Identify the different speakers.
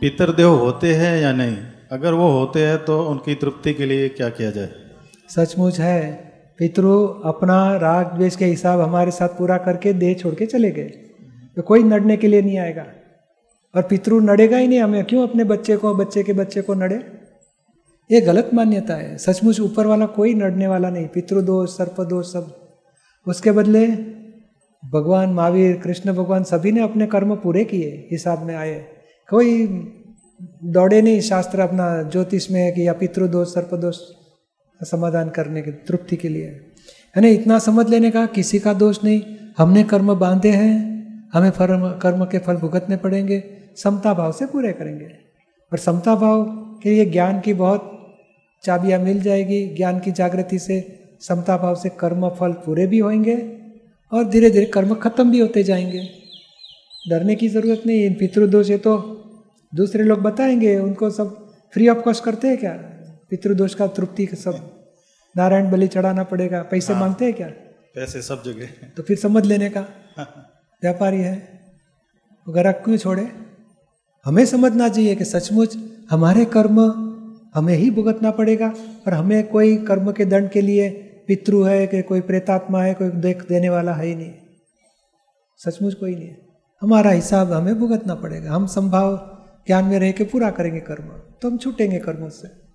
Speaker 1: पितरदेव होते हैं या नहीं? अगर वो होते हैं तो उनकी तृप्ति के लिए क्या किया जाए?
Speaker 2: सचमुच है। पितृ अपना राग द्वेष के हिसाब हमारे साथ पूरा करके देह छोड़ के चले गए। तो कोई नड़ने के लिए नहीं आएगा। और पितृ नड़ेगा ही नहीं हमें। क्यों अपने बच्चे को, बच्चे के बच्चे को नड़े? ये गलत मान्यता है। सचमुच ऊपर वाला कोई नड़ने वाला नहीं। पितृदोष सर्पदोष सब। उसके बदले भगवान महावीर, कृष्ण भगवान सभी ने अपने कर्म पूरे किए, हिसाब में आए। कोई दौड़े नहीं, शास्त्र अपना ज्योतिष में है कि या पितृदोष, सर्पदोष समाधान करने के, तृप्ति के लिए। है ना इतना समझ लेने का किसी का दोष नहीं। हमने कर्म बांधे हैं, हमें फर्म, कर्म के फल भुगतने पड़ेंगे, समता भाव से पूरे करेंगे। और समता भाव के लिए ज्ञान की बहुत चाबियाँ मिल जाएगी। ज्ञान की जागृति से समता भाव से कर्म फल पूरे भी होंगे और धीरे धीरे कर्म खत्म भी होते जाएँगे। डरने की ज़रूरत नहीं इन पितृदोष है तो दूसरे लोग बताएँगे उनको सब फ्री ऑफ़ कॉस्ट करते हैं क्या? पितृदोष का तृप्ति सब। नारायण बलि चढ़ाना पड़ेगा पैसे हाँ, मांगते हैं क्या?
Speaker 1: पैसे सब जगह।
Speaker 2: तो फिर समझ लेने का। व्यापारी है वगैरह क्यों छोड़े? हमें समझना चाहिए कि सचमुच हमारे कर्म हमें ही भुगतना पड़ेगा और हमें कोई कर्म के दंड के लिए पितृ है कि कोई प्रेतात्मा है कोई देख देने वाला है ही नहीं। सचमुच कोई नहीं हमारा हिसाब हमें भुगतना पड़ेगा। हम संभाव ज्ञान में रह के पूरा करेंगे कर्म। तो हम छूटेंगे कर्मों से।